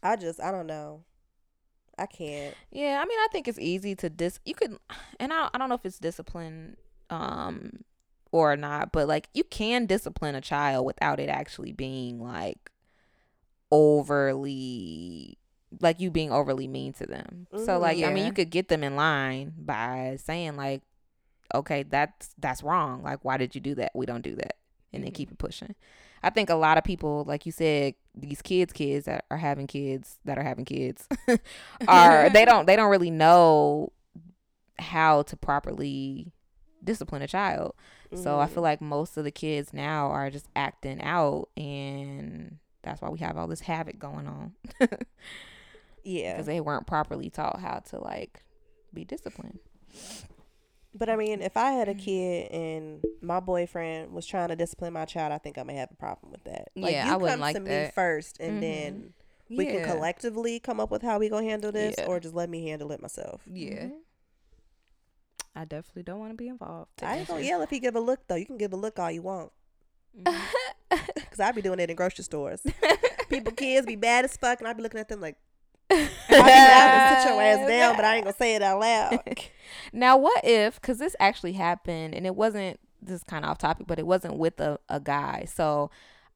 I just, I don't know. I can't. Yeah, I mean, I think it's easy to dis. You could, and I, I don't know if it's discipline, um, or not, but like you can discipline a child without it actually being like overly, like you being overly mean to them. So Mhm. like, I mean, you could get them in line by saying like, okay, that's that's wrong. Like, why did you do that? We don't do that, and then Mhm. keep it pushing. I think a lot of people, like you said, these kids, kids that are having kids that are having kids, (laughs) are they don't they don't really know how to properly discipline a child. So I feel mm-hmm. like most of the kids now are just acting out, and that's why we have all this havoc going on (laughs) yeah. because they weren't properly taught how to like be disciplined. But I mean, if I had a kid and my boyfriend was trying to discipline my child, I think I may have a problem with that. Like, Yeah, you I wouldn't come like to me that. first, and Mhm. then we can collectively come up with how we gonna handle this, Yeah. or just let me handle it myself. Yeah. Mhm. I definitely don't want to be involved. I ain't gonna yell if he give a look though. You can give a look all you want, Mhm. (laughs) cause I be doing it in grocery stores. (laughs) People, kids be bad as fuck, and I'd be looking at them like, (laughs) I be laughing, sit your ass down, but I ain't gonna say it out loud. (laughs) Now, what if, because this actually happened and it wasn't, this is kind of off topic, but it wasn't with a, a guy. So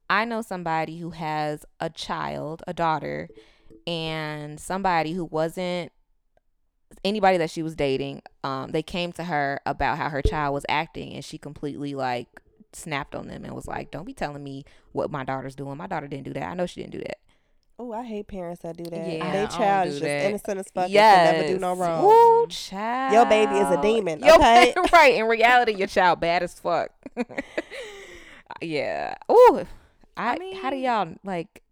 I know somebody who has a child, a daughter, and somebody who wasn't anybody that she was dating, um, they came to her about how her child was acting and she completely like snapped on them and was like, Don't be telling me what my daughter's doing. My daughter didn't do that. I know she didn't do that. Oh, I hate parents that do that. Yeah, I child is just that. innocent as fuck. Yes. and can never do no wrong. Ooh, child. Your baby is a demon, Your okay? ba- (laughs) right. In reality, your child bad as fuck. (laughs) yeah. Ooh. I, I how do y'all like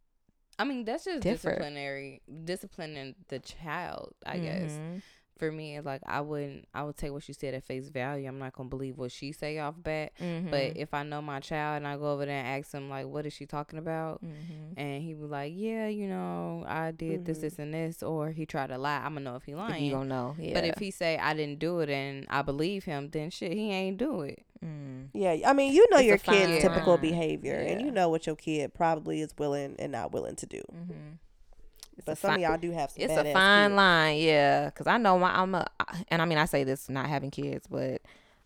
I mean, that's just Different. disciplinary, disciplining the child. I guess mhm. For me, it's like I wouldn't. I would take what she said at face value. I'm not gonna believe what she say off bat. Mhm. But if I know my child and I go over there and ask him like, "What is she talking about?" Mhm. and he was like, "Yeah, you know, I did this, Mhm. this, and this," or he tried to lie, I'm gonna know if he If lying. you don't know, yeah. But if he say I didn't do it and I believe him, then shit, he ain't do it. mm. Yeah, I mean, you know It's your fine kid's typical line. behavior, and you know what your kid probably is willing and not willing to do. It's But some fine- of y'all do have some. it's a fine kids. line, yeah. Because I know my I'm a, and I mean I say this not having kids, but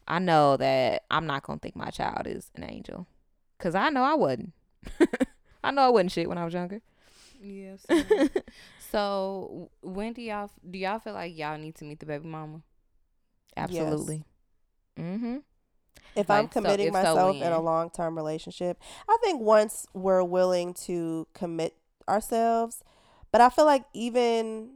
I know that I'm not gonna think my child is an angel, because I know I wasn't. (laughs) I know I wasn't shit when I was younger. Yeah. (laughs) so when do y'all do y'all feel like y'all need to meet the baby mama? Absolutely. Mm-hmm. If I'm Like, so- committing if so, myself in a long term relationship, I think once we're willing to commit ourselves, but I feel like even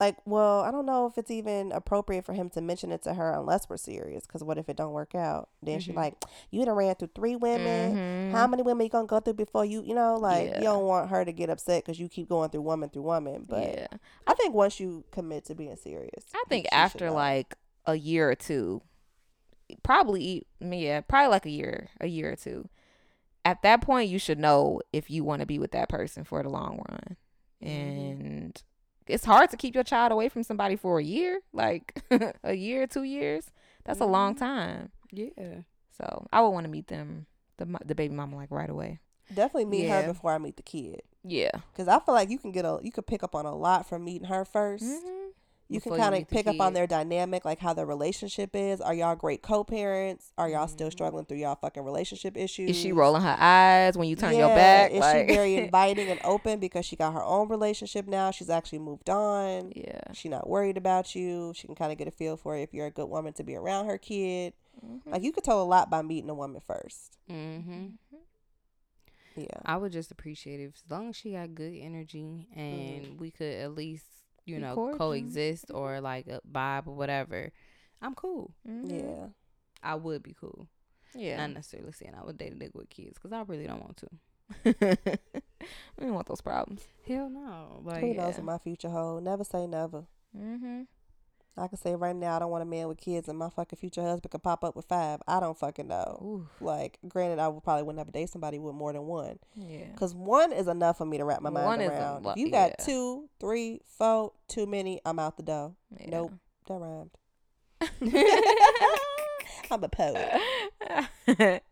like, well, I don't know if it's even appropriate for him to mention it to her unless we're serious. Because what if it don't work out? Then she's Mhm. like, you done ran through three women. Mhm. How many women you gonna go through before you, you know, like Yeah. you don't want her to get upset because you keep going through woman through woman. But yeah, I think once you commit to being serious, I think after like a year or two, probably yeah, probably like a year, a year or two. At that point, you should know if you want to be with that person for the long run. And it's hard to keep your child away from somebody for a year, like (laughs) a year, two years. That's a long Mhm. time. Yeah. So I would want to meet them, the the baby mama, like right away. definitely meet Yeah. her before I meet the kid. Yeah. Because I feel like you can get a, you could pick up on a lot from meeting her 1st Mm-hmm. You can kind of pick up on their dynamic, like how their relationship is. Are y'all great co-parents? Are y'all still Mhm. struggling through y'all fucking relationship issues? Is she rolling her eyes when you turn your back? Is like, she very (laughs) inviting and open because she got her own relationship now? She's actually moved on. yeah. She not worried about you. She can kind of get a feel for if you're a good woman to be around her kid. Mhm. Like you could tell a lot by meeting a woman first. Mm-hmm. Yeah. I would just appreciate it as long as she got good energy and we could at least, you know, cordial. coexist or like a vibe or whatever. I'm cool. Mhm. Yeah. I would be cool. Yeah. Not necessarily saying I would date a nigga with kids because I really don't want to. (laughs) we don't want those problems. Hell no. Like Who knows yeah. what my future hold? Never say never. Mm-hmm. I can say right now, I don't want a man with kids, and my fucking future husband can pop up with five. I don't fucking know. Ooh, Like, granted, I would probably would never date somebody with more than one, yeah. because one is enough for me to wrap my mind One is a around. lo- you got yeah. two, three, four, too many, I'm out the door. yeah. Nope, that rhymed. (laughs) I'm a poet. (laughs)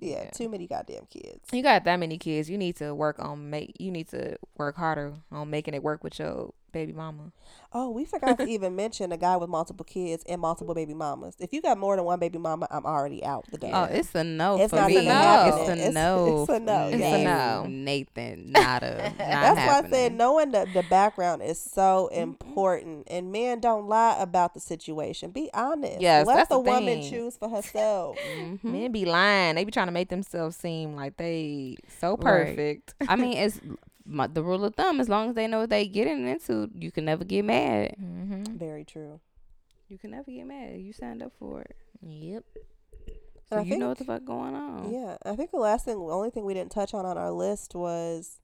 Yeah, Yeah. too many goddamn kids. you got that many kids. You need to work on make. You need to work harder on making it work with your baby mama. Oh, we forgot to even mention a guy with multiple kids and multiple baby mamas. If you got more than one baby mama, I'm already out the door. Oh, it's a no It's for not me. gonna. It's a no. it's a no, for yeah. It's a no. Nathan, not a. (laughs) Not That's why I happening. said knowing the, the background is so Mm-hmm. important. And men don't lie about the situation. Be honest. Yes, Let that's the the woman thing. choose for herself. Mhm. Men be lying. They be trying to make themselves seem like they so Right. perfect. I mean, (laughs) it's my, the rule of thumb. As long as they know what they getting into, you can never get mad. Mm-hmm. Very true. You can never get mad. You signed up for it, Yep. so I you know what think- the fuck going on. Yeah. I think the last thing, the only thing we didn't touch on on our list was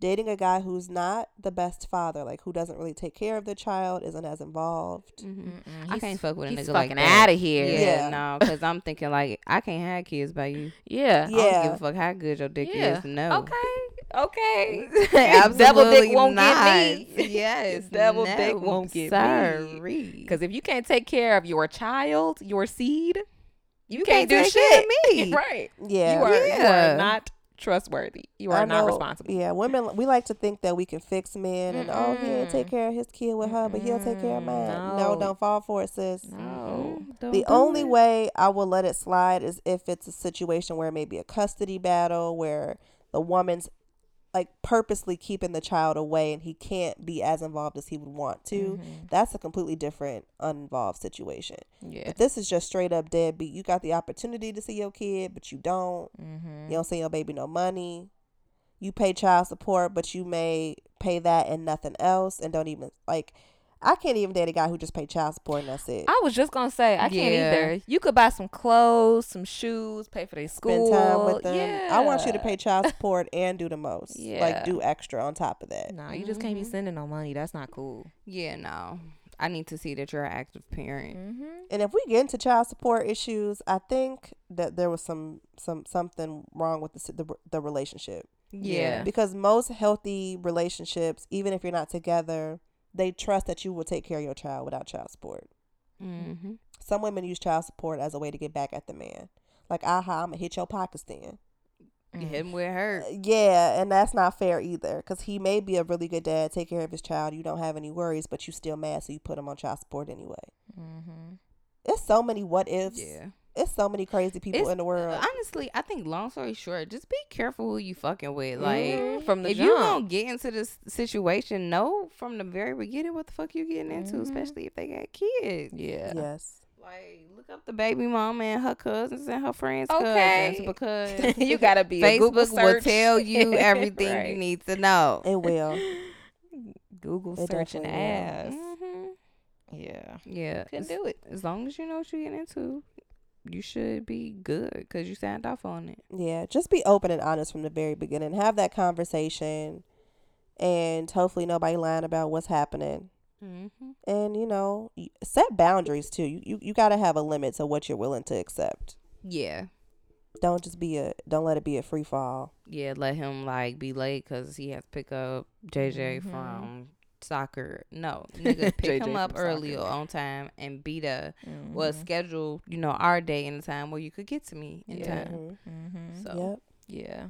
dating a guy who's not the best father, like who doesn't really take care of the child, isn't as involved. hmm Mm-mm. I can't fuck with a nigga like fucking that. out of here. Yeah, Yeah. no, because I'm thinking like I can't have kids by you. (laughs) Yeah. I Yeah. don't give a fuck how good your dick Yeah. is. No. Okay. Okay. (laughs) (laughs) Absolutely Devil dick won't not. get me. (laughs) Yes. Devil no, dick won't get me. sorry. Because if you can't take care of your child, your seed, you, You can't, can't do shit. me. right. Yeah. You are you are not trustworthy. You are not responsible. Yeah, women we like to think that we can fix men and oh he didn't take care of his kid with her, but he'll take care of mine. No, No. don't fall for it, sis. No. The only it. way I will let it slide is if it's a situation where maybe a custody battle where the woman's like purposely keeping the child away and he can't be as involved as he would want to. Mhm. That's a completely different uninvolved situation. Yeah. But this is just straight up deadbeat. You got the opportunity to see your kid, but you don't. Mm-hmm. You don't send your baby no money. You pay child support, but you may pay that and nothing else, and don't even like. I can't even date a guy who just pay child support and that's it. I was just gonna say I can't Yeah. either. You could buy some clothes, some shoes, pay for their school. Spend time with them. Yeah. I want you to pay child support and do the most. Yeah. Like do extra on top of that. No, you just can't be Mhm. sending no money. That's not cool. Yeah, no. I need to see that you're an active parent. Mm-hmm. And if we get into child support issues, I think that there was some some something wrong with the the, the relationship Yeah. because most healthy relationships, even if you're not together, they trust that you will take care of your child without child support. Mm-hmm. Some women use child support as a way to get back at the man. Like, aha, I'm gonna hit your pockets then. You hit him it hurt. Uh, Yeah, and that's not fair either. Because he may be a really good dad, take care of his child. You don't have any worries, but you still mad, so you put him on child support anyway. Mm-hmm. It's so many what ifs. Yeah. It's so many crazy people It's- in the world. Honestly, I think long story short, just be careful who you fucking with. Like Mhm. From the if jump. you gonna get into this situation, know from the very beginning what the fuck you getting into, Mhm. especially if they got kids. yeah. yes. Like look up the baby mama and her cousins and her friends' Okay. cousins (laughs) because you gotta be a Google Facebook will tell you (laughs) everything you need to know. It will. (laughs) Google It search and definitely will. ass. hmm Yeah. Yeah, Couldn't as, do it. as long as you know what you're getting into, you should be good because you signed off on it. Yeah, just be open and honest from the very beginning. Have that conversation, and hopefully nobody lying about what's happening. Mm-hmm. And you know, set boundaries too. You you, you got to have a limit to what you're willing to accept. Yeah. Don't just be a don't let it be a free fall. Yeah, let him like be late because he has to pick up JJ Mhm. from soccer. No, (laughs) nigga, pick JJ him up early soccer. or on time and be there. Well, Mhm. schedule you know our day and the time where you could get to me in Yeah. time. Mhm. Mhm. So Yep. Yeah.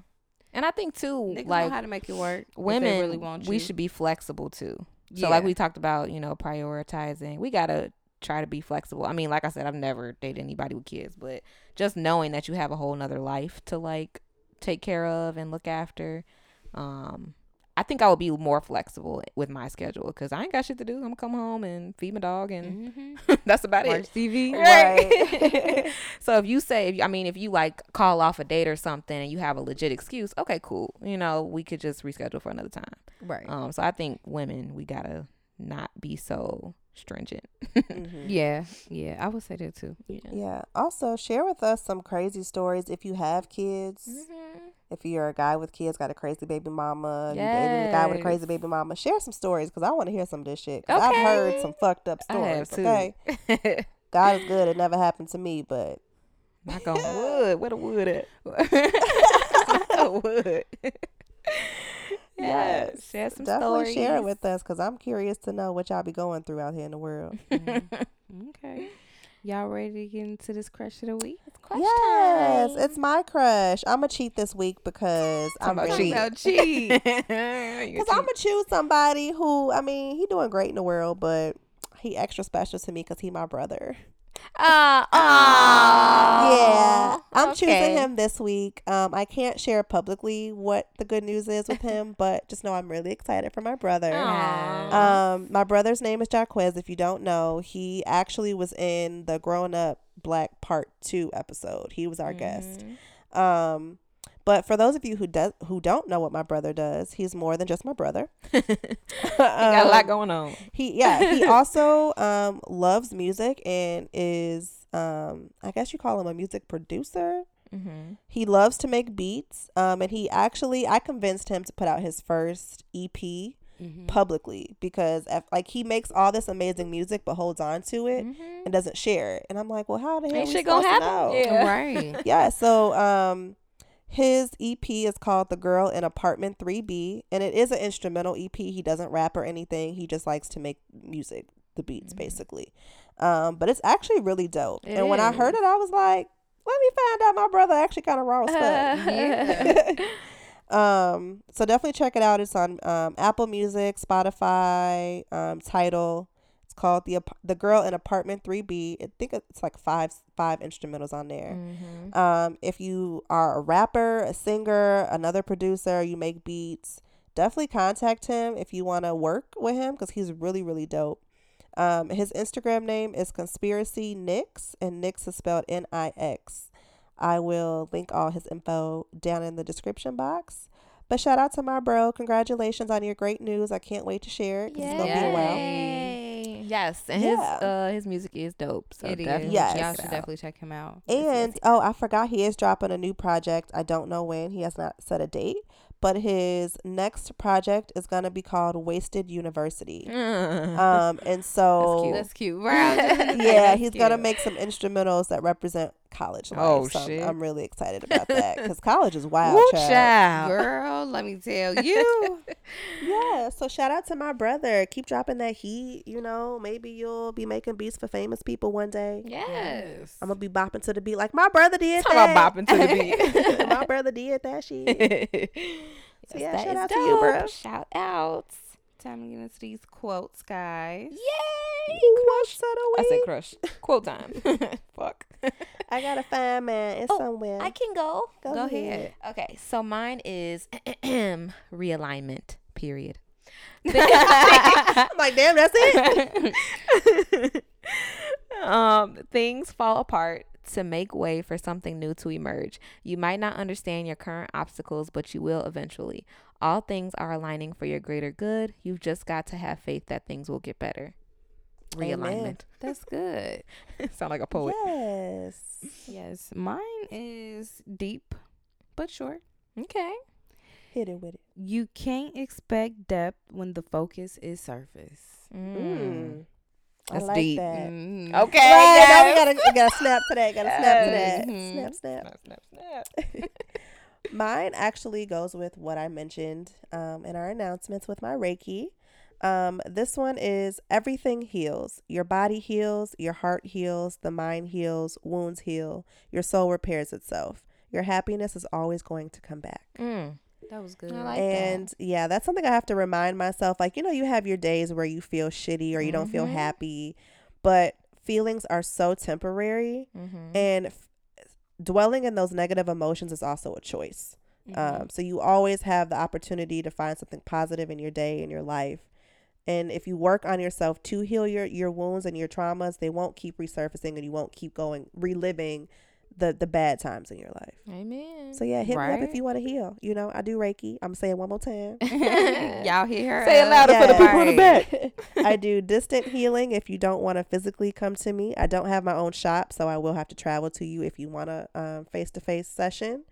And I think too, niggas like know how to make it work. women, really want we should be flexible too. So Yeah. like we talked about, you know, prioritizing. We gotta try to be flexible. I mean, like I said, I've never dated anybody with kids, but just knowing that you have a whole nother life to like take care of and look after, um, I think I would be more flexible with my schedule because I ain't got shit to do. I'm gonna come home and feed my dog, and Mhm. (laughs) that's about watch it. TV. Right. (laughs) so if you say, if you, I mean, if you like call off a date or something and you have a legit excuse, okay, cool. You know, we could just reschedule for another time. Right. Um, so I think women, we gotta not be so stringent. Mhm. (laughs) yeah. Yeah. I would say that too. Yeah. Yeah. Also, share with us some crazy stories if you have kids. Mm-hmm. If you're a guy with kids, got a crazy baby mama, you dated a guy with a crazy baby mama, share some stories because I want to hear some of this shit. 'cause I've heard some fucked up stories. Okay, too. (laughs) God is good. It never happened to me, but Knock on wood. Where the wood at? (laughs) wood. (laughs) yes, share some definitely share it with us because I'm curious to know what y'all be going through out here in the world. Mm-hmm. okay. Y'all ready to get into this crush of the week? It's crush yes, time. it's my crush. I'm gonna cheat this week because I'm about really (laughs) cheat. cheat. Because I'm gonna choose somebody who, I mean, he doing great in the world, but he extra special to me because he my brother. Uh, (laughs) yeah, I'm okay. choosing him this week. Um, I can't share publicly what the good news is with him, (laughs) but just know I'm really excited for my brother. Aw. Um, my brother's name is Jaquez. If you don't know, he actually was in the Grown Up Black Part Two episode. He was our guest. Mhm. Um, but for those of you who does who don't know what my brother does, he's more than just my brother. (laughs) Got a lot Um, going on. He yeah, he (laughs) also um loves music and is um I guess you call him a music producer. Mhm. He loves to make beats. Um and he actually I convinced him to put out his first EP Mhm. publicly because if, like he makes all this amazing music but holds on to it Mhm. and doesn't share it. And I'm like, "Well, how the hell Ain't we gonna supposed to happen. know?" Yeah. Right. (laughs) yeah so um his ep is called the girl in apartment 3b and it is an instrumental ep he doesn't rap or anything. He just likes to make music the beats Mhm. basically. Um but it's actually really dope. It and when i heard it i was like let me find out. My brother actually kind of raw stuff. (laughs) (laughs) um so definitely check it out. It's on um apple music spotify um title called the the girl in apartment 3b i think it's like five five instrumentals on there Mhm. um, if you are a rapper, a singer, another producer, you make beats, definitely contact him if you want to work with him because he's really, really dope. Um, his Instagram name is Conspiracy Nix, and Nix is spelled N I X. I will link all his info down in the description box. But shout out to my bro. Congratulations on your great news. I can't wait to share it 'cause it's going to be a while. Yay. Yes, and Yeah. his uh his music is dope. So It is. definitely Yes. Y'all should definitely check him out. And oh, I forgot he is dropping a new project. I don't know when. He has not set a date, but his next project is gonna be called Wasted University. (laughs) Um, and so That's cute. Right. (laughs) (laughs) yeah, That's he's gonna make some instrumentals that represent college life. Oh, so I'm- shit. I'm really excited about that because (laughs) college is wild. Woo child. child. Girl, let me tell (laughs) you. Yeah, so shout out to my brother. Keep dropping that heat. You know, maybe you'll be making beats for famous people one day. Yes. I'm gonna be bopping to the beat like my brother did. Talking that. about bopping to the beat. (laughs) my brother did that shit. So yeah, that shout is out to you, bro. Shout outs. Time to get into these quotes, guys. Yay! Quotes of the I said crush. Quote time. Fuck. I gotta find man. It's Oh, somewhere. I can go. Go, Go ahead. ahead. Okay, so mine is (clears throat) realignment. Period. (laughs) I'm like, damn, that's it. (laughs) um, things fall apart to make way for something new to emerge. You might not understand your current obstacles, but you will eventually. All things are aligning for your greater good. You've just got to have faith that things will get better. Amen. Realignment. That's good. (laughs) Sound like a poet. yes. Yes, mine is deep but short. Okay. Hit it with it. You can't expect depth when the focus is surface. Mm. I That's like deep. that. Mm. Okay. Right, now we gotta, we gotta snap to that. Gotta snap to Yes. that. Mhm. Snap, snap. Snap, snap, snap. (laughs) (laughs) Mine actually goes with what I mentioned um, in our announcements with my Reiki. Um, this one is everything heals. Your body heals, your heart heals, the mind heals, wounds heal, your soul repairs itself. Your happiness is always going to come back. Mm. That was good. I like and yeah, that's something I have to remind myself. Like, you know, you have your days where you feel shitty or you don't feel Mhm. happy, but feelings are so temporary. Mm-hmm. And f- dwelling in those negative emotions is also a choice. Mhm. Um, so you always have the opportunity to find something positive in your day, in your life. And if you work on yourself to heal your, your wounds and your traumas, they won't keep resurfacing and you won't keep going, reliving the, the bad times in your life. Amen. So yeah, hit me up if you want to heal. You know, I do Reiki. I'm saying one more time. (laughs) Y'all hear her? Say it louder for the people in the back. (laughs) I do distant healing if you don't want to physically come to me. I don't have my own shop, so I will have to travel to you if you want a um, face-to-face session.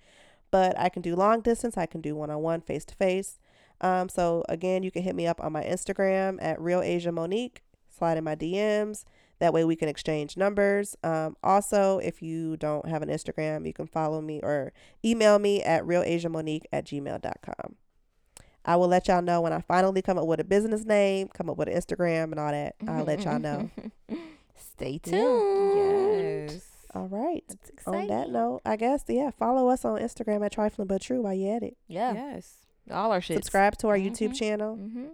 but I can do long distance. I can do one on one, face to face. Um, so again, you can hit me up on my Instagram at Real Asia Monique. Slide in my DMs. That way we can exchange numbers. Um, also, if you don't have an Instagram, you can follow me or email me at realasiamonique at gmail.com. I will let y'all know when I finally come up with a business name, come up with an Instagram and all that. I'll let y'all know. (laughs) Stay tuned. Yes. All right. That's On that note, I guess, yeah, follow us on Instagram at Trifling But True while you at it. yeah, Yes. All our shit. Subscribe to our YouTube Mhm. channel. Mm-hmm.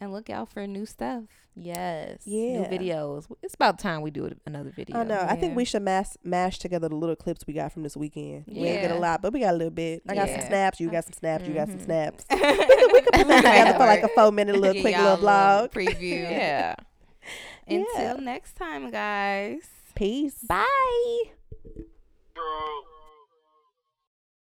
And look out for new stuff. Yes. Yeah. New videos. It's about time we do another video. I know. I think we should mash mash together the little clips we got from this weekend. We didn't get a lot, but we got a little bit. I got some snaps. You got some snaps. You got some Mhm. snaps. (laughs) we could put that together for like a four minute little quick little vlog. preview. (laughs) Yeah. Until Yeah. next time, guys. Peace. Bye. Bro.